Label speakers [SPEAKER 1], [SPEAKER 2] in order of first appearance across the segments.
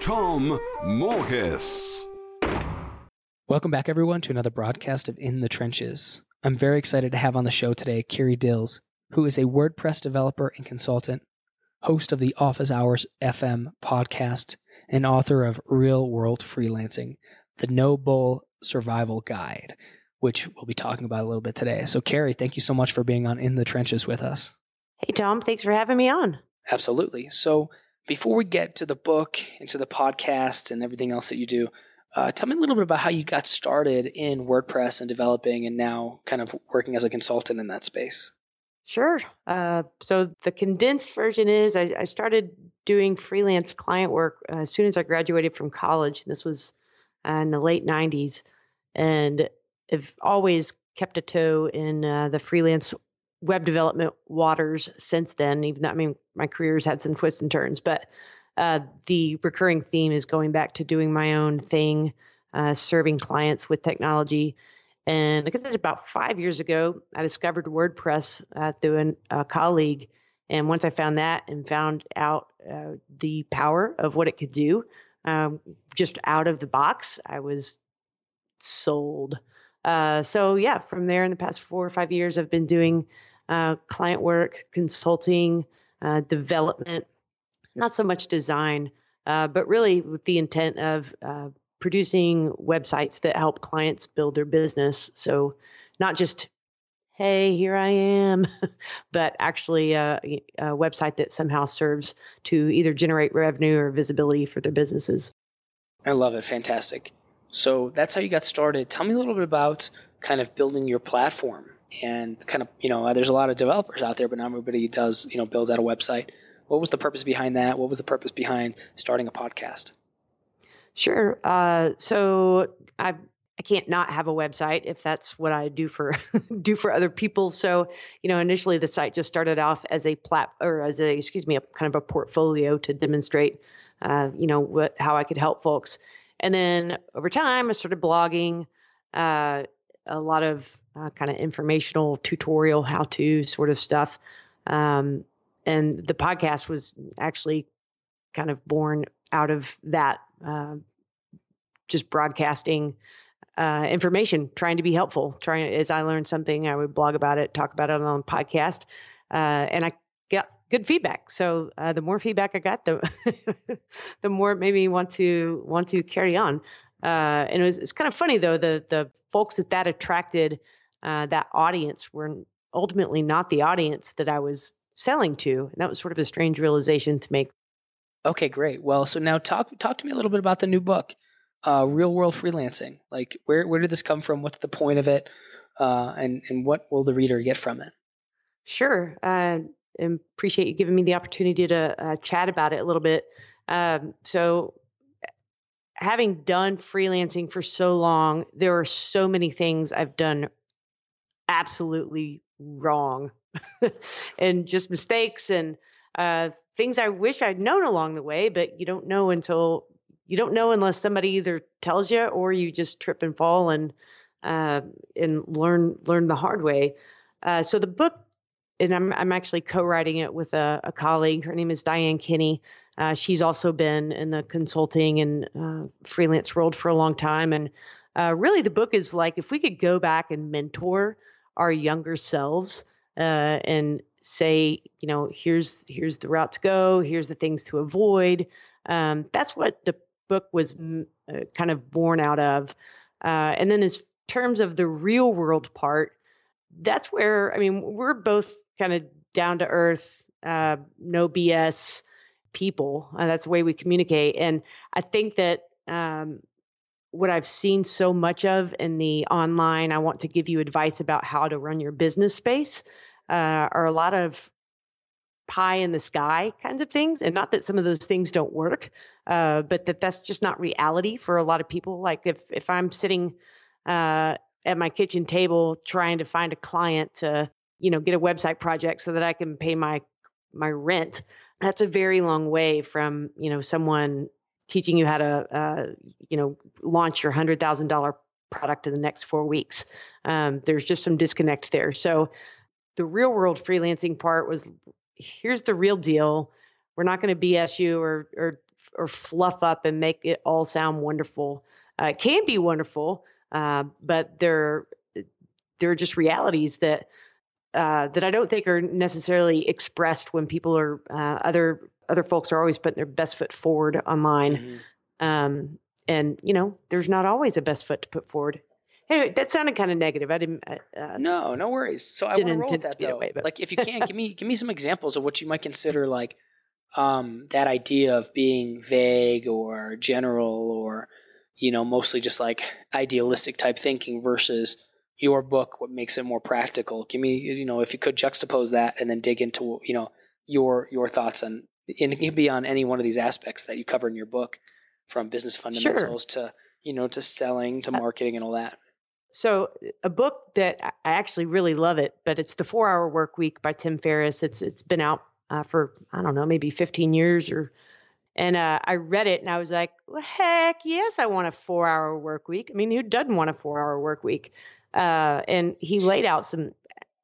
[SPEAKER 1] Tom Morkes.
[SPEAKER 2] Welcome back, everyone, to another broadcast of In the Trenches. I'm very excited to have on the show today Carrie Dills, who is a WordPress developer and consultant, host of the Office Hours FM podcast, and author of Real World Freelancing, the No Bull Survival Guide, which we'll be talking about a little bit today. So, Carrie, thank you so much for being on In the Trenches with us.
[SPEAKER 3] Hey, Tom, thanks for having me on.
[SPEAKER 2] Absolutely. So, before we get to the book and to the podcast and everything else that you do, uh, tell me a little bit about how you got started in WordPress and developing and now kind of working as a consultant in that space.
[SPEAKER 3] Sure. Uh, so, the condensed version is I, I, started doing freelance client work uh, as soon as I graduated from college. This was uh, in the late 90s. And I've always kept a toe in uh, the freelance web development waters since then. Even though, I mean, my career's had some twists and turns, but uh, the recurring theme is going back to doing my own thing, uh, serving clients with technology. And I guess it's about five years ago, I discovered WordPress uh, through an, a colleague. And once I found that and found out uh, the power of what it could do, um, just out of the box, I was sold. Uh, so yeah, from there in the past four or five years, I've been doing uh, client work, consulting, uh, development, not so much design, uh, but really with the intent of uh, producing websites that help clients build their business. So, not just, hey, here I am, but actually a, a website that somehow serves to either generate revenue or visibility for their businesses.
[SPEAKER 2] I love it. Fantastic. So, that's how you got started. Tell me a little bit about kind of building your platform and kind of you know there's a lot of developers out there but not everybody does you know builds out a website what was the purpose behind that what was the purpose behind starting a podcast
[SPEAKER 3] sure uh, so i I can't not have a website if that's what I do for do for other people. So, you know, initially the site just started off as a plat or as a excuse me, a kind of a portfolio to demonstrate, uh, you know, what how I could help folks. And then over time, I started blogging, uh, a lot of uh, kind of informational tutorial how to sort of stuff. Um, and the podcast was actually kind of born out of that, uh, just broadcasting uh, information, trying to be helpful. Trying as I learned something, I would blog about it, talk about it on podcast, uh, and I got good feedback. So uh, the more feedback I got, the the more it made me want to want to carry on. Uh, and it was it's kind of funny though the the folks that that attracted uh, that audience were ultimately not the audience that I was selling to. And that was sort of a strange realization to make.
[SPEAKER 2] Okay, great. Well, so now talk talk to me a little bit about the new book, uh, Real World Freelancing. Like, where where did this come from? What's the point of it? Uh, and and what will the reader get from it?
[SPEAKER 3] Sure. Uh, appreciate you giving me the opportunity to uh, chat about it a little bit. Um, so, having done freelancing for so long, there are so many things I've done absolutely wrong and just mistakes and uh, things I wish I'd known along the way, but you don't know until you don't know unless somebody either tells you or you just trip and fall and uh, and learn learn the hard way. Uh, so the book, and I'm I'm actually co-writing it with a, a colleague. Her name is Diane Kinney. Uh, she's also been in the consulting and uh, freelance world for a long time. And uh, really, the book is like if we could go back and mentor our younger selves uh, and say, you know, here's here's the route to go, here's the things to avoid. Um, that's what the book was mm, uh, kind of born out of. Uh, and then, as terms of the real world part, that's where I mean, we're both kind of down to earth, no BS people. Uh, that's the way we communicate. And I think that um, what I've seen so much of in the online, I want to give you advice about how to run your business space, uh, are a lot of pie in the sky kinds of things. And not that some of those things don't work, uh, but that that's just not reality for a lot of people. Like if if I'm sitting uh, at my kitchen table trying to find a client to you know get a website project so that I can pay my my rent, that's a very long way from you know someone teaching you how to uh, you know launch your hundred thousand dollar product in the next four weeks. Um, there's just some disconnect there. So the real world freelancing part was here's the real deal. We're not going to BS you or or or fluff up and make it all sound wonderful. Uh, it can be wonderful, uh, but there there are just realities that uh, that I don't think are necessarily expressed when people are uh, other other folks are always putting their best foot forward online. Mm-hmm. Um, and you know, there's not always a best foot to put forward. Anyway, that sounded kind of negative. I didn't. Uh,
[SPEAKER 2] uh no, no worries. So I want to roll with that though. Way, like, if you can, give me give me some examples of what you might consider like um, that idea of being vague or general or you know mostly just like idealistic type thinking versus your book what makes it more practical. Give me you know if you could juxtapose that and then dig into you know your your thoughts on and it can be on any one of these aspects that you cover in your book from business fundamentals sure. to you know to selling to uh, marketing and all that.
[SPEAKER 3] So a book that i actually really love it but it's the four hour work week by tim ferriss. It's it's been out uh, for i don't know maybe 15 years or and uh, i read it and i was like well, heck yes i want a four hour work week. I mean who doesn't want a four hour work week uh, and he laid out some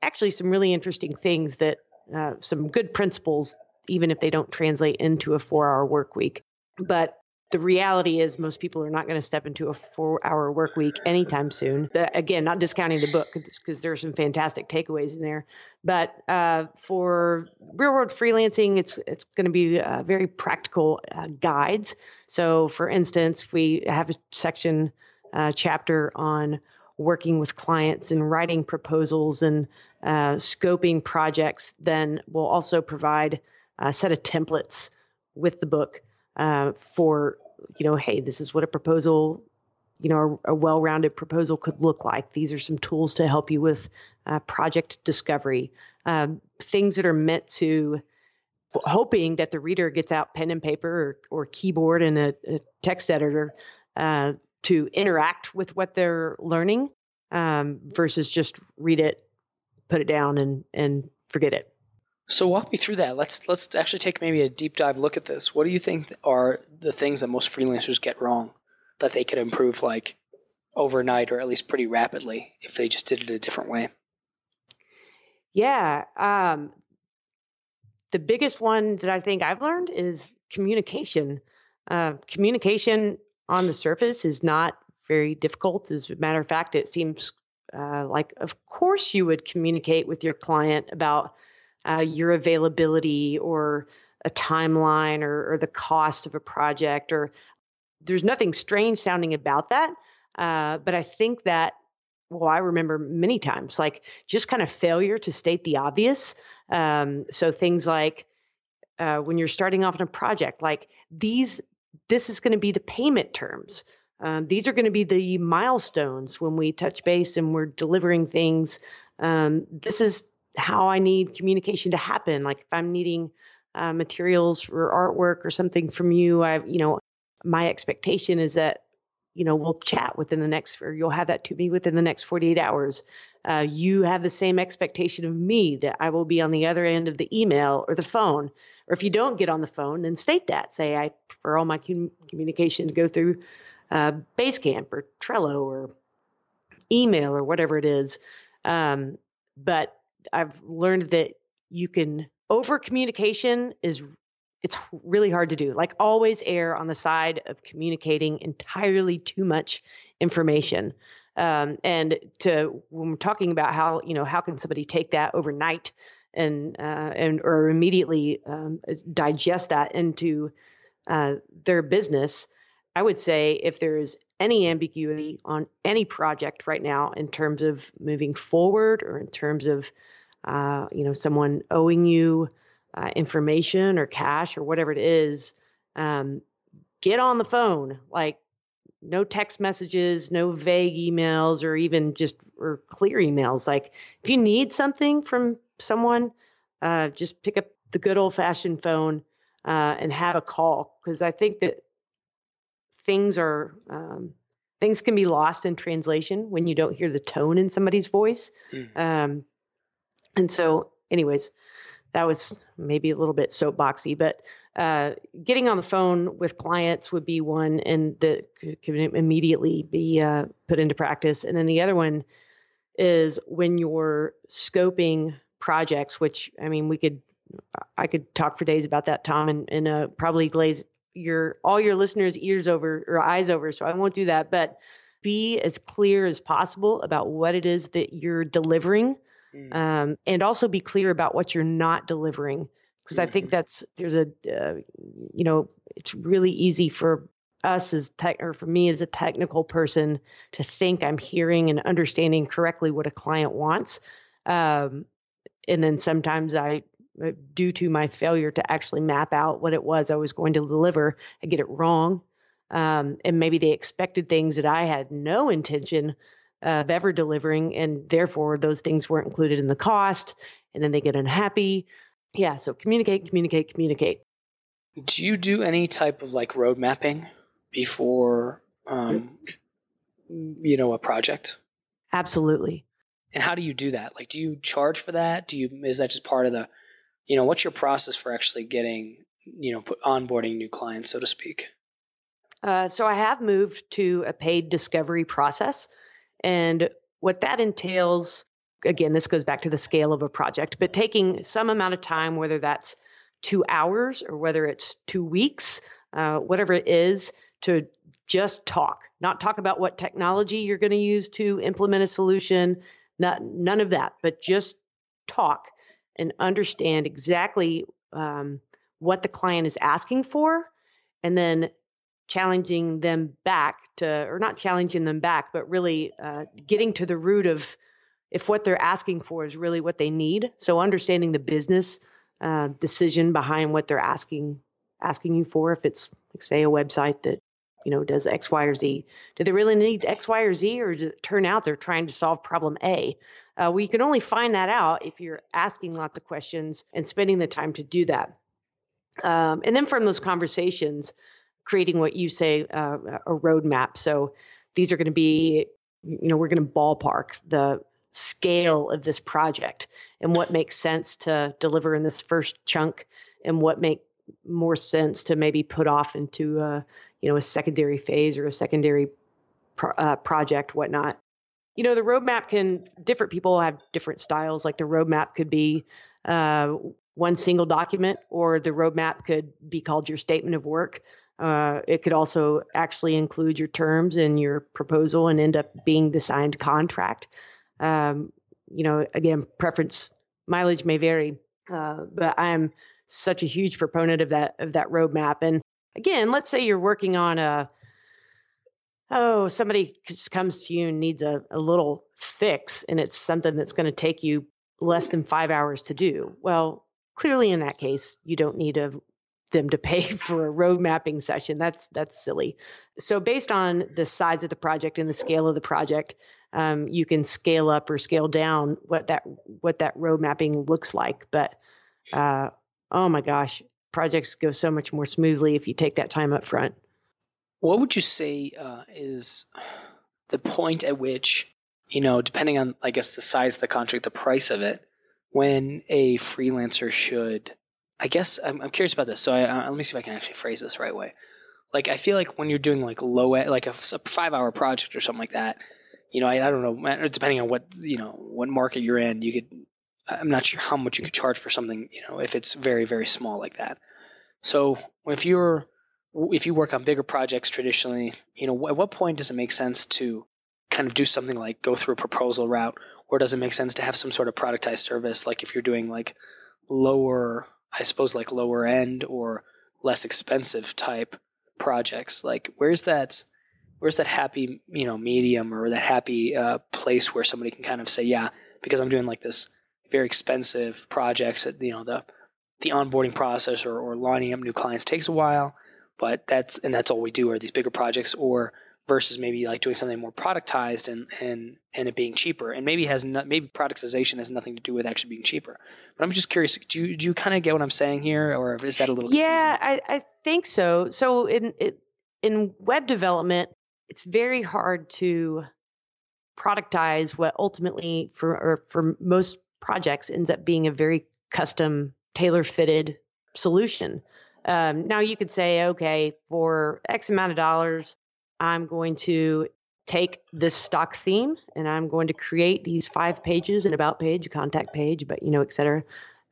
[SPEAKER 3] actually some really interesting things that uh, some good principles even if they don't translate into a four hour work week. But the reality is most people are not going to step into a four hour work week anytime soon. The, again not discounting the book because there are some fantastic takeaways in there. But uh, for real world freelancing it's it's going to be uh, very practical uh, guides. So for instance we have a section uh, chapter on working with clients and writing proposals and uh, scoping projects then we'll also provide a set of templates with the book uh, for you know, hey, this is what a proposal, you know, a, a well-rounded proposal could look like. These are some tools to help you with uh, project discovery, um, things that are meant to hoping that the reader gets out pen and paper or, or keyboard and a, a text editor uh, to interact with what they're learning um, versus just read it, put it down, and and forget it.
[SPEAKER 2] So walk me through that. Let's let's actually take maybe a deep dive look at this. What do you think are the things that most freelancers get wrong that they could improve like overnight or at least pretty rapidly if they just did it a different way?
[SPEAKER 3] Yeah, um, the biggest one that I think I've learned is communication. Uh, communication on the surface is not very difficult. As a matter of fact, it seems uh, like, of course, you would communicate with your client about uh, your availability or a timeline or, or, the cost of a project or there's nothing strange sounding about that uh, but i think that well i remember many times like just kind of failure to state the obvious um, so things like uh, when you're starting off in a project like these this is going to be the payment terms um, these are going to be the milestones when we touch base and we're delivering things um, this is how I need communication to happen. Like if I'm needing uh, materials or artwork or something from you, I've, you know, my expectation is that, you know, we'll chat within the next, or you'll have that to me within the next 48 hours. Uh, you have the same expectation of me that I will be on the other end of the email or the phone. Or if you don't get on the phone, then state that. Say, I prefer all my com- communication to go through uh, Basecamp or Trello or email or whatever it is. Um, but I've learned that you can over communication is it's really hard to do. Like always err on the side of communicating entirely too much information. Um, and to when we're talking about how you know how can somebody take that overnight and uh, and or immediately um, digest that into uh, their business, I would say if there is any ambiguity on any project right now in terms of moving forward or in terms of uh, you know, someone owing you uh, information or cash or whatever it is, um, get on the phone. Like, no text messages, no vague emails, or even just or clear emails. Like, if you need something from someone, uh, just pick up the good old fashioned phone uh, and have a call because I think that things are um, things can be lost in translation when you don't hear the tone in somebody's voice. Mm. Um, and so, anyways, that was maybe a little bit soapboxy, but uh, getting on the phone with clients would be one, and that could immediately be uh, put into practice. And then the other one is when you're scoping projects, which I mean, we could, I could talk for days about that, Tom, and, and uh, probably glaze your all your listeners' ears over or eyes over. So I won't do that, but be as clear as possible about what it is that you're delivering, mm. um, and also be clear about what you're not delivering because. I think that's there's a uh, you know it's really easy for us as tech or for me as a technical person to think I'm hearing and understanding correctly what a client wants, um, and then sometimes I uh, due to my failure to actually map out what it was I was going to deliver, I get it wrong. Um, and maybe they expected things that I had no intention of ever delivering, and therefore those things weren't included in the cost, and then they get unhappy yeah, so communicate, communicate, communicate.
[SPEAKER 2] Do you do any type of like road mapping before, um, you know, a project?
[SPEAKER 3] Absolutely.
[SPEAKER 2] And how do you do that? Like, do you charge for that? Do you is that just part of the, you know, what's your process for actually getting, you know, put, onboarding new clients, so to speak?
[SPEAKER 3] Uh, so I have moved to a paid discovery process, and what that entails again, this goes back to the scale of a project, but taking some amount of time, whether that's two hours or whether it's two weeks, uh, whatever it is, to just talk, not talk about what technology you're going to use to implement a solution, not, none of that, but just talk and understand exactly um, what the client is asking for and then challenging them back to or not challenging them back but really uh, getting to the root of if what they're asking for is really what they need. So understanding the business uh, decision behind what they're asking asking you for, if it's like say a website that you know does X, Y, or Z, do they really need X, Y, or Z, or does it turn out they're trying to solve problem A? Uh, well, you can only find that out if you're asking lots of questions and spending the time to do that. Um, and then from those conversations, creating what you say uh, a roadmap. So these are going to be, you know, we're going to ballpark the scale of this project and what makes sense to deliver in this first chunk and what make more sense to maybe put off into a you know a secondary phase or a secondary pro- uh, project whatnot. You know the roadmap can different people have different styles. Like the roadmap could be uh, one single document or the roadmap could be called your statement of work. Uh, it could also actually include your terms and your proposal and end up being the signed contract um, you know, again, preference mileage may vary, uh, but I'm such a huge proponent of that of that roadmap. And again, let's say you're working on a oh somebody comes to you and needs a, a little fix, and it's something that's going to take you less than five hours to do. Well, clearly in that case, you don't need a them to pay for a road mapping session. That's that's silly. So based on the size of the project and the scale of the project, um, you can scale up or scale down what that what that road mapping looks like. But uh, oh my gosh, projects go so much more smoothly if you take that time up front.
[SPEAKER 2] What would you say uh, is the point at which you know, depending on I guess the size of the contract, the price of it, when a freelancer should I guess I'm, I'm curious about this. So I, let me see if I can actually phrase this right way. Like I feel like when you're doing like low, like a, a five hour project or something like that, you know, I, I don't know, depending on what, you know, what market you're in, you could, I'm not sure how much you could charge for something, you know, if it's very, very small like that. So if you're, if you work on bigger projects traditionally, you know, at what point does it make sense to kind of do something like go through a proposal route, or does it make sense to have some sort of productized service? Like if you're doing like lower, I suppose like lower end or less expensive type projects, like where's that? Where's that happy you know medium or that happy uh, place where somebody can kind of say yeah because i'm doing like this very expensive projects that you know the the onboarding process or, or lining up new clients takes a while but that's and that's all we do are these bigger projects or versus maybe like doing something more productized and and and it being cheaper. And maybe has not maybe productization has nothing to do with actually being cheaper. But i'm just curious do you, do you kind of get what i'm saying here or is that a little
[SPEAKER 3] yeah I, I think so. So in it, in web development it's very hard to productize what ultimately for or for most projects ends up being a very custom tailor fitted solution um, now you could say okay for x amount of dollars I'm going to take this stock theme and I'm going to create these five pages, an about page, a contact page, but you know, et cetera.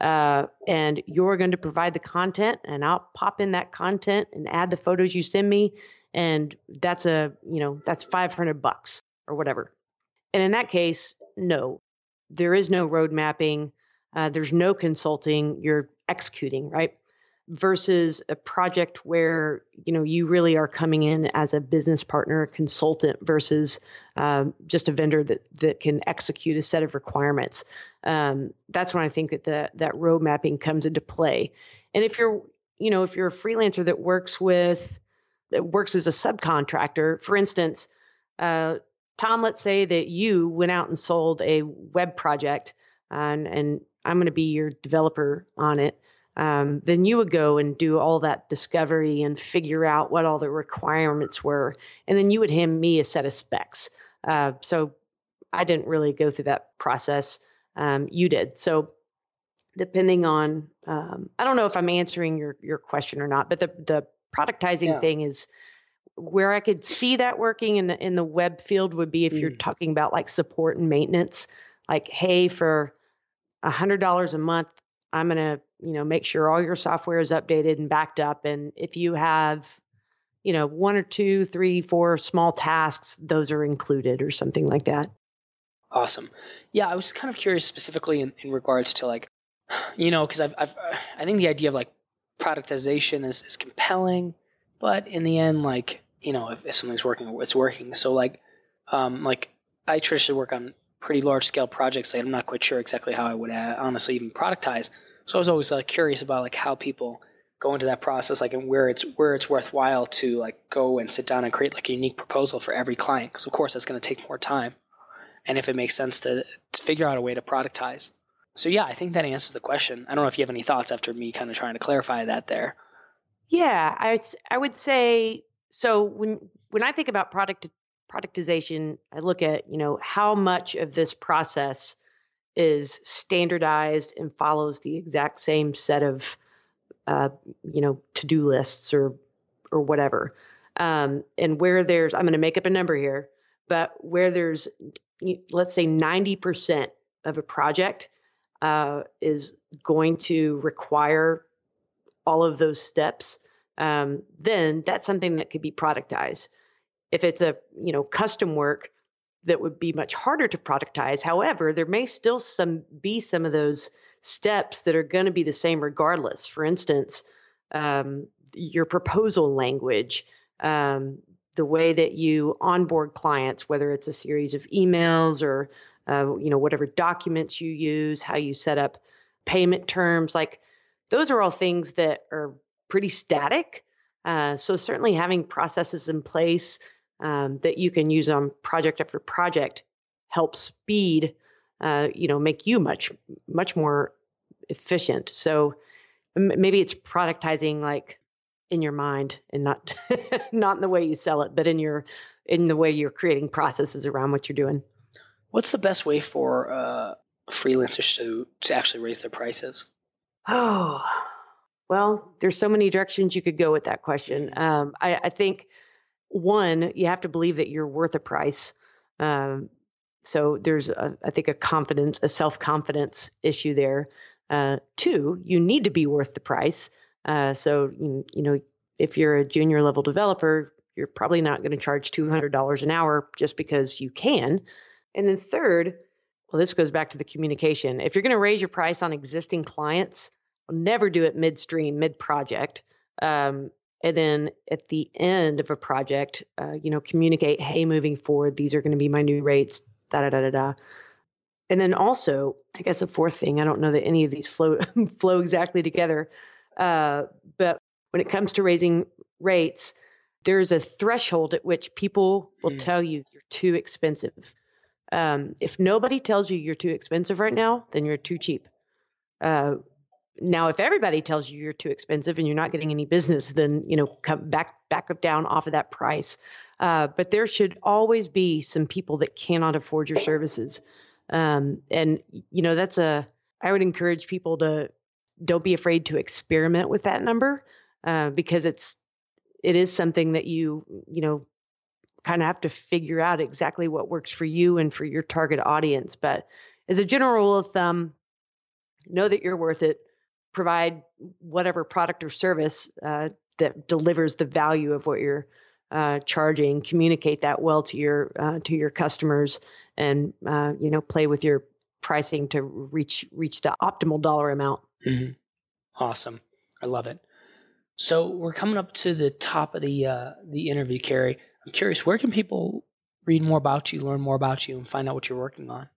[SPEAKER 3] Uh, and you're going to provide the content and I'll pop in that content and add the photos you send me. And that's a, you know, that's 500 bucks or whatever. And in that case, no, there is no road mapping. Uh, there's no consulting. You're executing, right? versus a project where you know you really are coming in as a business partner a consultant versus um, just a vendor that that can execute a set of requirements um, that's when i think that the that road mapping comes into play and if you're you know if you're a freelancer that works with works as a subcontractor for instance uh, tom let's say that you went out and sold a web project and and i'm going to be your developer on it um, then you would go and do all that discovery and figure out what all the requirements were. And then you would hand me a set of specs. Uh, so I didn't really go through that process. Um, you did. So depending on, um, I don't know if I'm answering your, your question or not, but the, the productizing yeah. thing is where I could see that working in the, in the web field would be if mm. you're talking about like support and maintenance, like, Hey, for a hundred dollars a month, I'm going to, you know, make sure all your software is updated and backed up. And if you have, you know, one or two, three, four small tasks, those are included or something like that.
[SPEAKER 2] Awesome. Yeah, I was kind of curious specifically in, in regards to like, you know, because I've, I've, I think the idea of like productization is, is compelling, but in the end, like, you know, if, if something's working, it's working. So like, um, like I traditionally work on pretty large scale projects that I'm not quite sure exactly how I would uh, honestly even productize. So I was always like curious about like how people go into that process, like and where it's where it's worthwhile to like go and sit down and create like a unique proposal for every client. Because of course that's going to take more time, and if it makes sense to, to figure out a way to productize. So yeah, I think that answers the question. I don't know if you have any thoughts after me kind of trying to clarify that there.
[SPEAKER 3] Yeah, I I would say so when when I think about product productization, I look at, you know, how much of this process is standardized and follows the exact same set of, uh, you know, to-do lists or or whatever. Um, and where there's, I'm going to make up a number here, but where there's, let's say, 90% of a project uh, is going to require all of those steps, um, then that's something that could be productized. If it's a you know custom work that would be much harder to productize, however, there may still some be some of those steps that are going to be the same regardless. For instance, um, your proposal language, um, the way that you onboard clients, whether it's a series of emails or uh, you know whatever documents you use, how you set up payment terms, like those are all things that are pretty static. Uh, so certainly having processes in place um, that you can use on project after project help speed, uh, you know, make you much much more efficient. So m- maybe it's productizing like in your mind and not not in the way you sell it, but in your in the way you're creating processes around what you're doing.
[SPEAKER 2] What's the best way for uh, freelancers to to actually raise their prices?
[SPEAKER 3] Oh, well, there's so many directions you could go with that question. Um, I, I think one, you have to believe that you're worth a price. Um, so there's, a, I think, a confidence, a self confidence issue there. Uh, two, you need to be worth the price. Uh, so you, you know, if you're a junior level developer, you're probably not going to charge two hundred dollars an hour just because you can. And then third, well, this goes back to the communication. If you're going to raise your price on existing clients, never do it midstream, mid project. Um, and then at the end of a project uh, you know communicate hey moving forward these are going to be my new rates da da da da da and then also i guess a fourth thing i don't know that any of these flow flow exactly together uh, but when it comes to raising rates there's a threshold at which people will
[SPEAKER 2] Mm.
[SPEAKER 3] tell you you're too expensive. Um, if nobody tells you you're too expensive right now, then you're too cheap. Uh, now, if everybody tells you you're too expensive and you're not getting any business, then you know come back back up down off of that price. Uh, but there should always be some people that cannot afford your services, um, and you know that's a. I would encourage people to don't be afraid to experiment with that number uh, because it's it is something that you you know kind of have to figure out exactly what works for you and for your target audience. But as a general rule of thumb, know that you're worth it. Provide whatever product or service uh, that delivers the value of what you're uh, charging. Communicate that well to your uh, to your customers, and uh, you know play with your pricing to reach reach the optimal dollar amount.
[SPEAKER 2] hmm Awesome. I love it. So we're coming up to the top of the uh, the interview, Carrie. I'm curious, where can people read more about you, learn more about you, and find out what you're working on?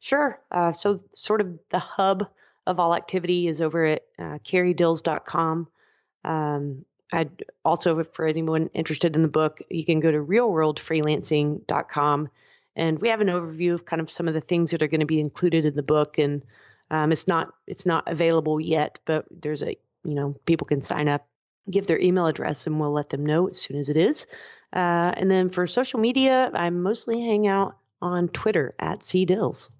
[SPEAKER 3] Sure. Uh, so, sort of the hub of all activity is over at uh, carriedills.com. Um, I'd also, for anyone interested in the book, you can go to realworldfreelancing.com. And we have an overview of kind of some of the things that are going to be included in the book. And um, it's not it's not available yet, but there's a you know people can sign up, give their email address, and we'll let them know as soon as it is. Uh, and then for social media, I mostly hang out on Twitter at cdills.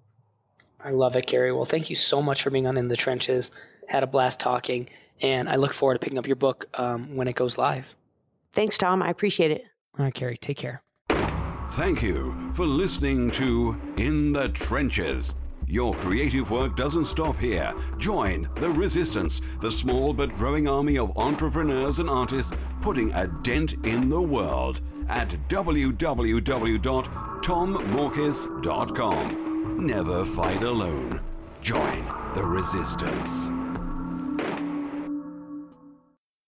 [SPEAKER 2] I love it, Carrie. Well, thank you so much for being on In the Trenches. Had a blast talking, and I look forward to picking up your book um, when it goes live.
[SPEAKER 3] Thanks, Tom. I appreciate it.
[SPEAKER 2] All right, Carrie, take care.
[SPEAKER 1] Thank you for listening to In the Trenches. Your creative work doesn't stop here. Join the Resistance, the small but growing army of entrepreneurs and artists putting a dent in the world at www.tommorkes.com. Never fight alone. Join the Resistance.